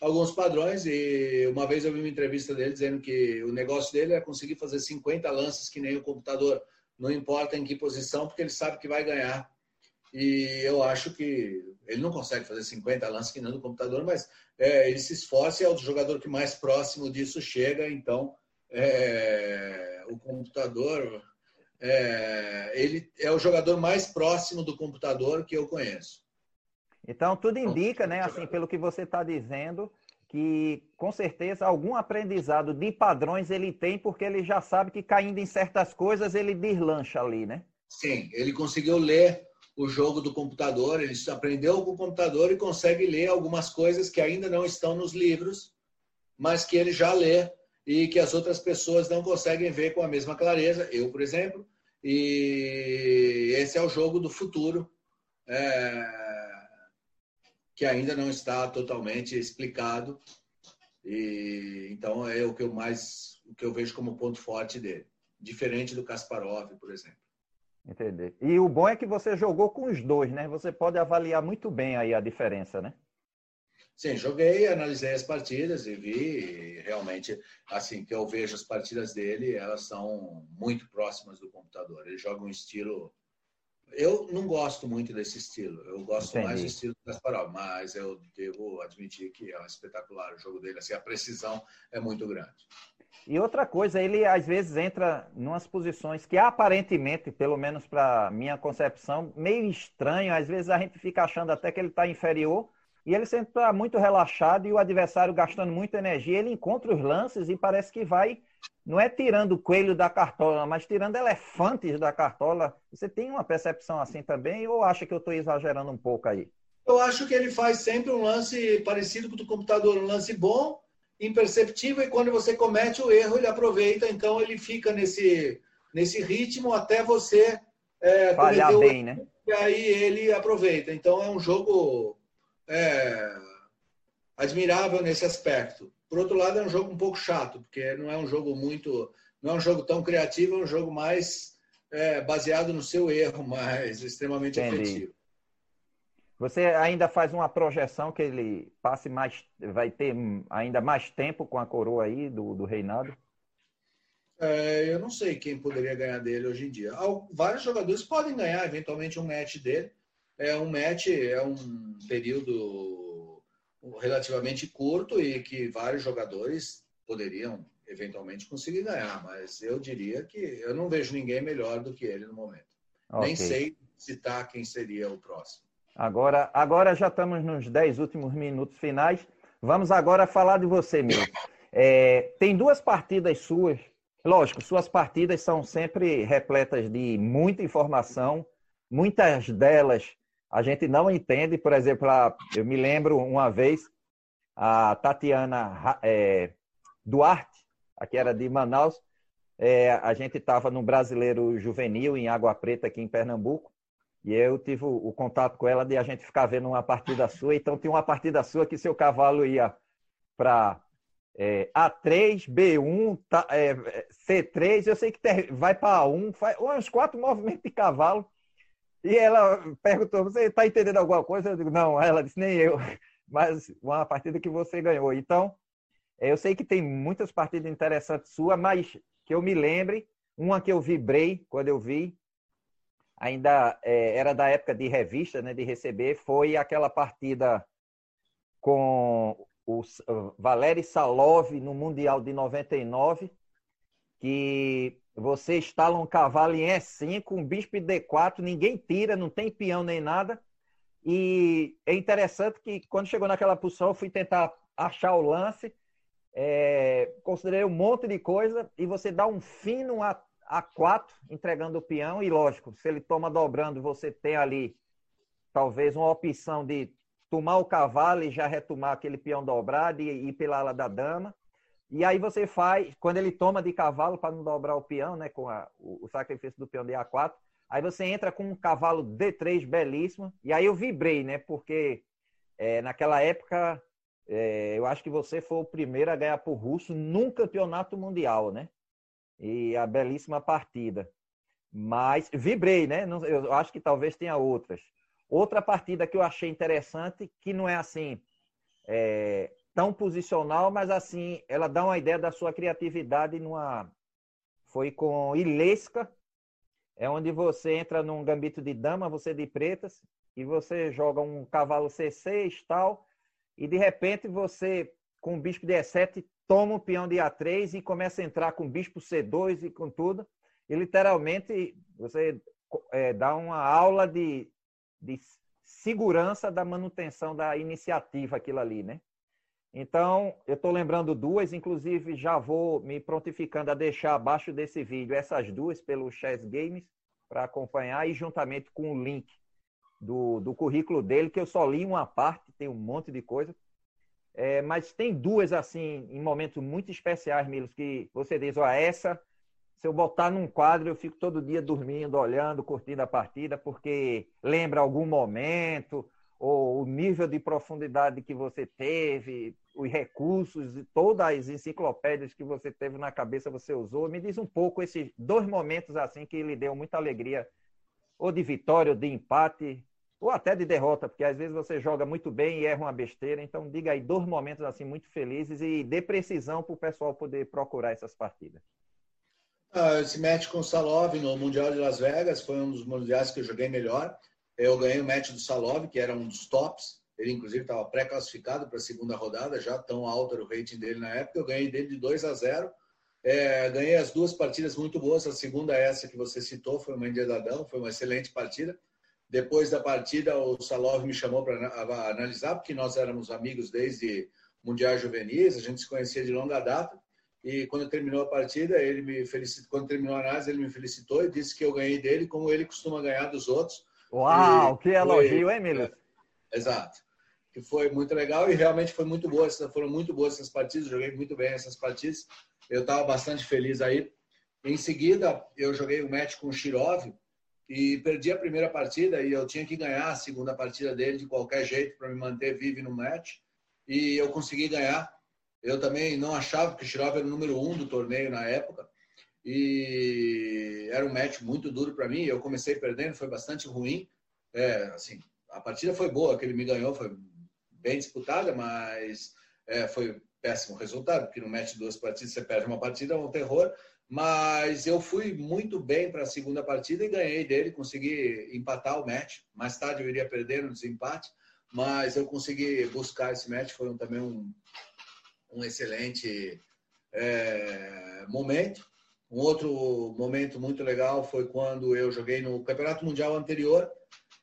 Speaker 3: alguns padrões e uma vez eu vi uma entrevista dele dizendo que o negócio dele é conseguir fazer 50 lances que nem o computador não importa em que posição, porque ele sabe que vai ganhar. E eu acho que ele não consegue fazer 50 lances que não no computador, mas é, ele se esforça e é o jogador que mais próximo disso chega. Então, é, o computador, é, ele é o jogador mais próximo do computador que eu conheço.
Speaker 4: Então, tudo indica, né, assim, pelo que você está dizendo, que com certeza algum aprendizado de padrões ele tem, porque ele já sabe que caindo em certas coisas ele deslancha ali, né?
Speaker 3: Sim, ele conseguiu ler o jogo do computador, ele aprendeu com o computador e consegue ler algumas coisas que ainda não estão nos livros, mas que ele já lê e que as outras pessoas não conseguem ver com a mesma clareza. Eu, por exemplo, e esse é o jogo do futuro. É que ainda não está totalmente explicado. E então é o que eu mais o que eu vejo como ponto forte dele, diferente do Kasparov, por exemplo.
Speaker 4: Entender. E o bom é que você jogou com os dois, né? Você pode avaliar muito bem aí a diferença, né?
Speaker 3: Sim, joguei, analisei as partidas e vi realmente, assim, que eu vejo as partidas dele, elas são muito próximas do computador. Ele joga um estilo eu não gosto muito desse estilo. Eu gosto Entendi. mais do estilo do Kasparov, mas eu devo admitir que é espetacular o jogo dele. Assim, a precisão é muito grande.
Speaker 4: E outra coisa, ele às vezes entra em umas posições que aparentemente, pelo menos para minha concepção, meio estranho. Às vezes a gente fica achando até que ele está inferior e ele sempre está muito relaxado e o adversário gastando muita energia. Ele encontra os lances e parece que vai não é tirando o coelho da cartola, mas tirando elefantes da cartola. Você tem uma percepção assim também ou acha que eu estou exagerando um pouco aí?
Speaker 3: Eu acho que ele faz sempre um lance parecido com o do computador, um lance bom, imperceptível, e quando você comete o erro, ele aproveita, então ele fica nesse, nesse ritmo até você
Speaker 4: é, falhar bem, né?
Speaker 3: E aí ele aproveita. Então é um jogo é, admirável nesse aspecto. Por outro lado, é um jogo um pouco chato, porque não é um jogo muito. Não é um jogo tão criativo, é um jogo mais é, baseado no seu erro, mas extremamente Entendi. efetivo.
Speaker 4: Você ainda faz uma projeção que ele passe mais, vai ter ainda mais tempo com a coroa aí do, do reinado?
Speaker 3: É, eu não sei quem poderia ganhar dele hoje em dia. Vários jogadores podem ganhar eventualmente um match dele. É um match, é um período relativamente curto e que vários jogadores poderiam eventualmente conseguir ganhar, mas eu diria que eu não vejo ninguém melhor do que ele no momento. Okay. Nem sei citar quem seria o próximo.
Speaker 4: Agora, agora já estamos nos 10 últimos minutos finais. Vamos agora falar de você mesmo. É, tem duas partidas suas Lógico, suas partidas são sempre repletas de muita informação, muitas delas a gente não entende. Por exemplo, eu me lembro uma vez a Tatiana é, Duarte, que era de Manaus, é, a gente estava no Brasileiro Juvenil em Água Preta, aqui em Pernambuco, e eu tive o, o, contato com ela de a gente ficar vendo uma partida sua. Então, tinha uma partida sua que seu cavalo ia para é, A3, B1, tá, é, C3, eu sei que tem, vai para A1, faz uns quatro movimentos de cavalo. E ela perguntou: Você está entendendo alguma coisa? Eu digo: Não, ela disse: Nem eu. Mas uma partida que você ganhou. Então, é, eu sei que tem muitas partidas interessantes suas, mas que eu me lembre, uma que eu vibrei quando eu vi, ainda é, era da época de revista, né, de receber, foi aquela partida com o Valery Salov no Mundial de 99, que você instala um cavalo em E5, um bispo D4, ninguém tira, não tem peão nem nada. E é interessante que quando chegou naquela posição, eu fui tentar achar o lance, é, considerei um monte de coisa, e você dá um fino a, A4, entregando o peão, e lógico, se ele toma dobrando, você tem ali talvez uma opção de tomar o cavalo e já retomar aquele peão dobrado e ir pela ala da dama. E aí você faz, quando ele toma de cavalo para não dobrar o peão, né, com a, o, o, sacrifício do peão de A4, aí você entra com um cavalo D3 belíssimo. E aí eu vibrei, né, porque é, naquela época é, eu acho que você foi o primeiro a ganhar por russo num campeonato mundial, né? E a belíssima partida. Mas vibrei, né? Eu acho que talvez tenha outras. Outra partida que eu achei interessante, que não é assim é, tão posicional, mas assim, ela dá uma ideia da sua criatividade numa. Foi com Ilesca, é onde você entra num gambito de dama, você de pretas, e você joga um cavalo C6 tal, e de repente você, com o bispo de E7, toma o peão de A3 e começa a entrar com bispo C2 e com tudo. E literalmente você é, dá uma aula de, de segurança da manutenção da iniciativa aquilo ali, né? Então, eu estou lembrando duas, inclusive já vou me prontificando a deixar abaixo desse vídeo essas duas pelo Chess Games para acompanhar e juntamente com o link do, do currículo dele, que eu só li uma parte, tem um monte de coisa. É, mas tem duas, assim, em momentos muito especiais, Milos, que você diz, ó, essa se eu botar num quadro, eu fico todo dia dormindo, olhando, curtindo a partida, porque lembra algum momento, ou o nível de profundidade que você teve, os recursos e todas as enciclopédias que você teve na cabeça você usou. Me diz um pouco esses dois momentos assim que lhe deu muita alegria, ou de vitória, ou de empate, ou até de derrota, porque às vezes você joga muito bem e erra uma besteira. Então, diga aí dois momentos assim muito felizes e dê precisão para o pessoal poder procurar essas partidas.
Speaker 3: Ah, esse match com o Salov no Mundial de Las Vegas foi um dos mundiais que eu joguei melhor. Eu ganhei o match do Salov, que era um dos tops. Ele, inclusive, estava pré-classificado para a segunda rodada, já tão alto era o rating dele na época. Eu ganhei dele de 2 a 0. É, ganhei as duas partidas muito boas. A segunda, essa que você citou, foi uma endiadadão, foi uma excelente partida. Depois da partida, o Salov me chamou para analisar, porque nós éramos amigos desde Mundial Juvenis, a gente se conhecia de longa data. E quando terminou a partida, ele me felicitou. Quando terminou a análise, ele me felicitou e disse que eu ganhei dele como ele costuma ganhar dos outros.
Speaker 4: Uau, e que elogio, hein, Miller?
Speaker 3: É, exato. Que foi muito legal e realmente foi muito boa. Foram muito boas essas partidas. Joguei muito bem essas partidas. Eu estava bastante feliz aí. Em seguida, eu joguei um match com o Shirov e perdi a primeira partida e eu tinha que ganhar a segunda partida dele de qualquer jeito para me manter vivo no match. E eu consegui ganhar. Eu também não achava que o Shirov era o número um do torneio na época. E era um match muito duro para mim. Eu comecei perdendo, foi bastante ruim. É, assim, a partida foi boa, que ele me ganhou, foi bem disputada, mas é, foi péssimo resultado, porque no match duas partidas você perde uma partida, é um terror. Mas eu fui muito bem para a segunda partida e ganhei dele, consegui empatar o match. Mais tarde eu iria perder no desempate, mas eu consegui buscar esse match. Foi um, também um, um excelente é, momento. Um outro momento muito legal foi quando eu joguei no Campeonato Mundial anterior.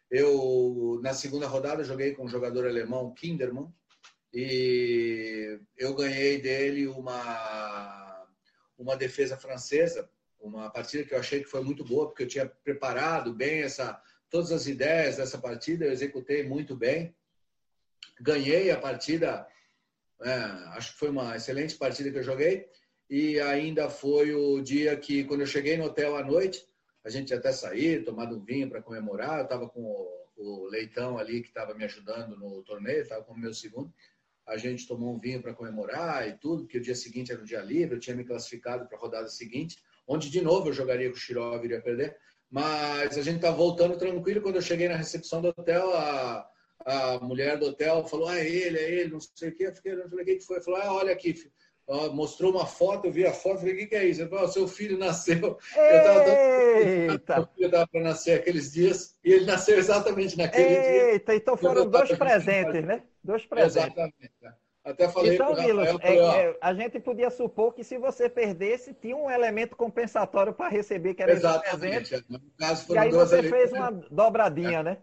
Speaker 3: Eu, na segunda rodada, joguei com um jogador alemão, Kinderman, e eu ganhei dele uma uma defesa francesa, uma partida que eu achei que foi muito boa, porque eu tinha preparado bem essa, todas as ideias dessa partida, eu executei muito bem. Ganhei a partida, é, acho que foi uma excelente partida que eu joguei. E ainda foi o dia que, quando eu cheguei no hotel à noite, a gente até sair, tomado um vinho para comemorar. Eu estava com o, o, Leitão ali, que estava me ajudando no torneio, estava com o meu segundo a gente tomou um vinho para comemorar e tudo, porque o dia seguinte era um dia livre, eu tinha me classificado para a rodada seguinte, onde de novo eu jogaria com o Shirov iria perder. Mas a gente tá voltando tranquilo. Quando eu cheguei na recepção do hotel, a, a mulher do hotel falou: Ah, é ele, é ele, não sei o que. Eu fiquei, eu falei: O que foi? Falou: Ah, olha aqui, filho mostrou uma foto, eu vi a foto, falei, o que, é isso? Ele falou, seu filho nasceu.
Speaker 4: Eita.
Speaker 3: Eu estava dando para nascer aqueles dias, e ele nasceu exatamente naquele
Speaker 4: Eita,
Speaker 3: dia.
Speaker 4: Eita, então foram dois presentes, né? Dois presentes.
Speaker 3: Exatamente. Até falei
Speaker 4: então, Milos, é, é, a gente podia supor que se você perdesse, tinha um elemento compensatório para receber, que era
Speaker 3: Exatamente.
Speaker 4: presente. No caso, e aí você fez uma dobradinha,
Speaker 3: é.
Speaker 4: né?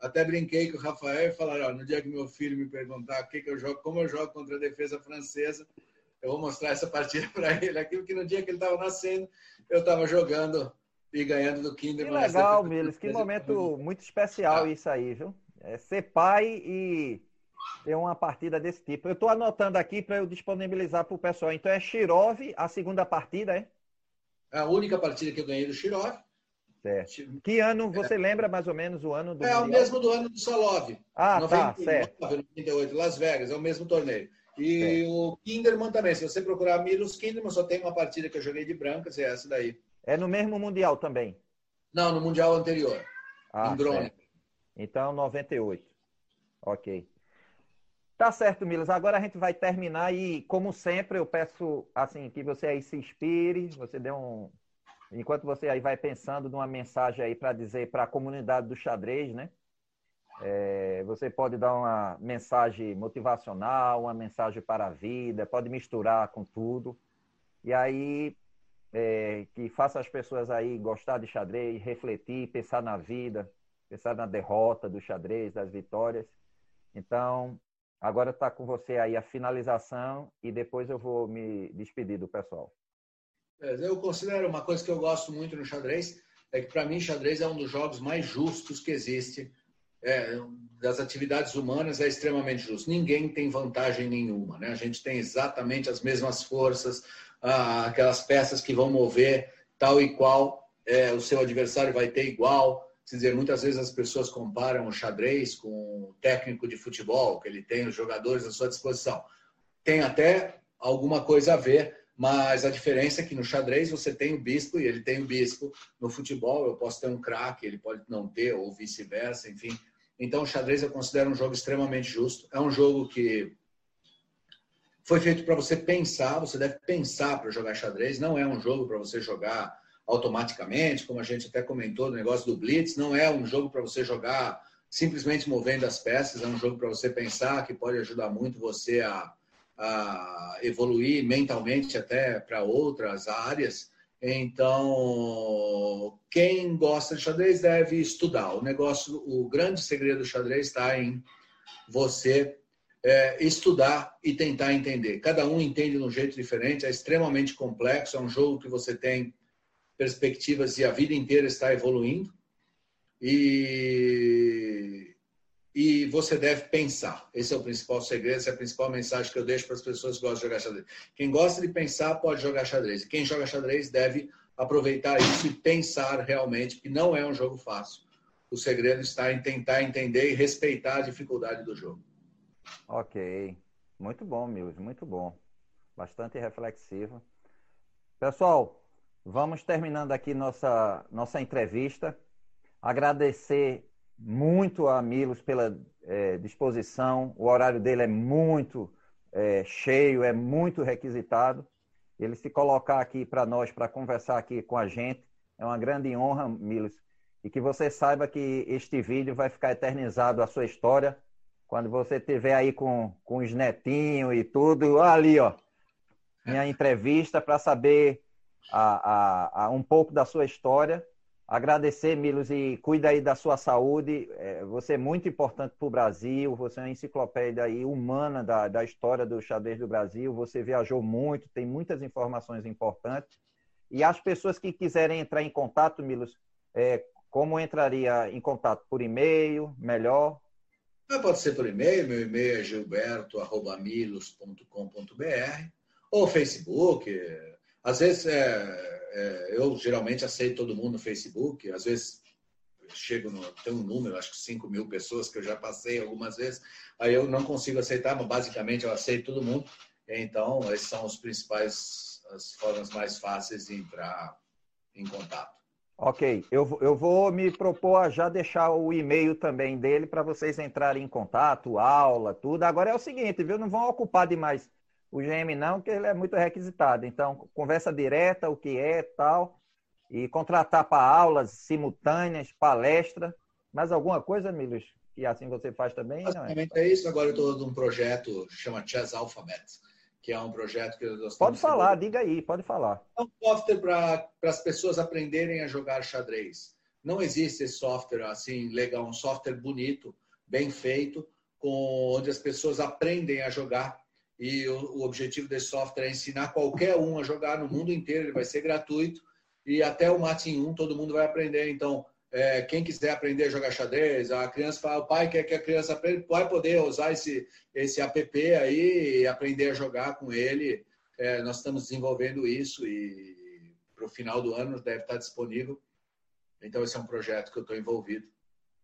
Speaker 3: Até brinquei com o Rafael e falaram, no dia que meu filho me perguntar o que, que eu jogo, como eu jogo contra a defesa francesa, eu vou mostrar essa partida para ele aqui, porque no dia que ele estava nascendo, eu estava jogando e ganhando do Kinder.
Speaker 4: Que legal, Miles, que momento muito especial ah. isso aí, viu? É ser pai e ter uma partida desse tipo. Eu estou anotando aqui para eu disponibilizar para o pessoal. Então é Shirov, a segunda partida, é?
Speaker 3: A única partida que eu ganhei do Shirov.
Speaker 4: Certo. Que ano você é. lembra mais ou menos o ano do
Speaker 3: É
Speaker 4: mundial?
Speaker 3: o mesmo do ano do Salov.
Speaker 4: Ah, 90, tá, certo.
Speaker 3: 98, Las Vegas, é o mesmo torneio. E é. o Kinderman também. Se você procurar Milos Kinderman, só tem uma partida que eu joguei de brancas, é essa daí.
Speaker 4: É no mesmo Mundial também?
Speaker 3: Não, no Mundial anterior.
Speaker 4: Ah, em Drone. Então, 98. Ok. Tá certo, Milos. Agora a gente vai terminar e, como sempre, eu peço assim que você aí se inspire, você dê um. Enquanto você aí vai pensando numa mensagem aí para dizer para a comunidade do xadrez, né? É, você pode dar uma mensagem motivacional, uma mensagem para a vida, pode misturar com tudo. E aí, é, que faça as pessoas aí gostar de xadrez, refletir, pensar na vida, pensar na derrota do xadrez, das vitórias. Então, agora está com você aí a finalização e depois eu vou me despedir do pessoal.
Speaker 3: Eu considero uma coisa que eu gosto muito no xadrez, é que para mim xadrez é um dos jogos mais justos que existe é, das atividades humanas é extremamente justo. Ninguém tem vantagem nenhuma. Né? A gente tem exatamente as mesmas forças, ah, aquelas peças que vão mover tal e qual é, o seu adversário vai ter igual. Quer dizer, muitas vezes as pessoas comparam o xadrez com o técnico de futebol, que ele tem os jogadores à sua disposição. Tem até alguma coisa a ver, mas a diferença é que no xadrez você tem o bispo e ele tem o bispo. No futebol eu posso ter um craque, ele pode não ter, ou vice-versa, enfim. Então, o xadrez eu considero um jogo extremamente justo. É um jogo que foi feito para você pensar, você deve pensar para jogar xadrez. Não é um jogo para você jogar automaticamente, como a gente até comentou no negócio do Blitz. Não é um jogo para você jogar simplesmente movendo as peças. É um jogo para você pensar, que pode ajudar muito você a, a evoluir mentalmente até para outras áreas. Então, quem gosta de xadrez deve estudar. O negócio, o grande segredo do xadrez está em você é, estudar e tentar entender. Cada um entende de um jeito diferente, é extremamente complexo, é um jogo que você tem perspectivas e a vida inteira está evoluindo. E, e você deve pensar. Esse é o principal segredo, essa é a principal mensagem que eu deixo para as pessoas que gostam de jogar xadrez. Quem gosta de pensar pode jogar xadrez. Quem joga xadrez deve aproveitar isso e pensar realmente, que não é um jogo fácil. O segredo está em tentar entender e respeitar a dificuldade do jogo.
Speaker 4: Ok. Muito bom, Mills, muito bom. Bastante reflexivo. Pessoal, vamos terminando aqui nossa, nossa entrevista. Agradecer muito a Milos pela é, disposição. O horário dele é muito é, cheio, é muito requisitado. Ele se colocar aqui para nós, para conversar aqui com a gente, é uma grande honra, Milos. E que você saiba que este vídeo vai ficar eternizado a sua história quando você tiver aí com, com os netinhos e tudo, ali, ó, minha entrevista para saber a, a, a, um pouco da sua história. Agradecer, Milos, e cuida aí da sua saúde. É, você é muito importante para o Brasil, você é uma enciclopédia aí humana da, da história do xadrez do Brasil. Você viajou muito, tem muitas informações importantes. E as pessoas que quiserem entrar em contato, Milos, é, como entraria em contato? Por e-mail, melhor?
Speaker 3: Pode ser por e-mail, meu e-mail é gilberto.milos.com.br ou Facebook. Às vezes, é, é, eu geralmente aceito todo mundo no Facebook, às vezes chego no. Tem um número, acho que 5 mil pessoas que eu já passei algumas vezes, aí eu não consigo aceitar, mas basicamente eu aceito todo mundo. Então, esses são os principais, as formas mais fáceis de entrar em contato.
Speaker 4: Ok, eu, eu vou me propor a já deixar o e-mail também dele para vocês entrarem em contato, aula, tudo. Agora é o seguinte, viu? Não vão ocupar demais o GM não, porque ele é muito requisitado. Então, conversa direta, o que é, tal, e contratar para aulas simultâneas, palestra. Mais alguma coisa, Milos? Que assim você faz também?
Speaker 3: Basicamente é? é isso. Agora eu estou num projeto chama Chess Alphabet que é um projeto que nós
Speaker 4: Pode falar, diga aí, pode falar.
Speaker 3: É um software para as pessoas aprenderem a jogar xadrez. Não existe esse software assim legal, um software bonito, bem feito, com onde as pessoas aprendem a jogar. E o, objetivo desse software é ensinar qualquer um a jogar no mundo inteiro. Ele vai ser gratuito e até o Matin 1 todo mundo vai aprender. Então, é, quem quiser aprender a jogar xadrez, a criança fala, o pai quer que a criança aprenda, vai poder usar esse, esse app aí e aprender a jogar com ele. É, nós estamos desenvolvendo isso e para o final do ano deve estar disponível. Então, esse é um projeto que eu estou envolvido.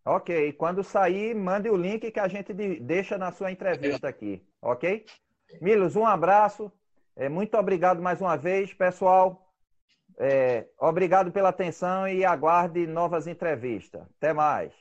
Speaker 4: Ok, quando sair, mande o link que a gente deixa na sua entrevista aqui, ok? Milos, um abraço. É, muito obrigado mais uma vez, pessoal. É, obrigado pela atenção e aguarde novas entrevistas. Até mais.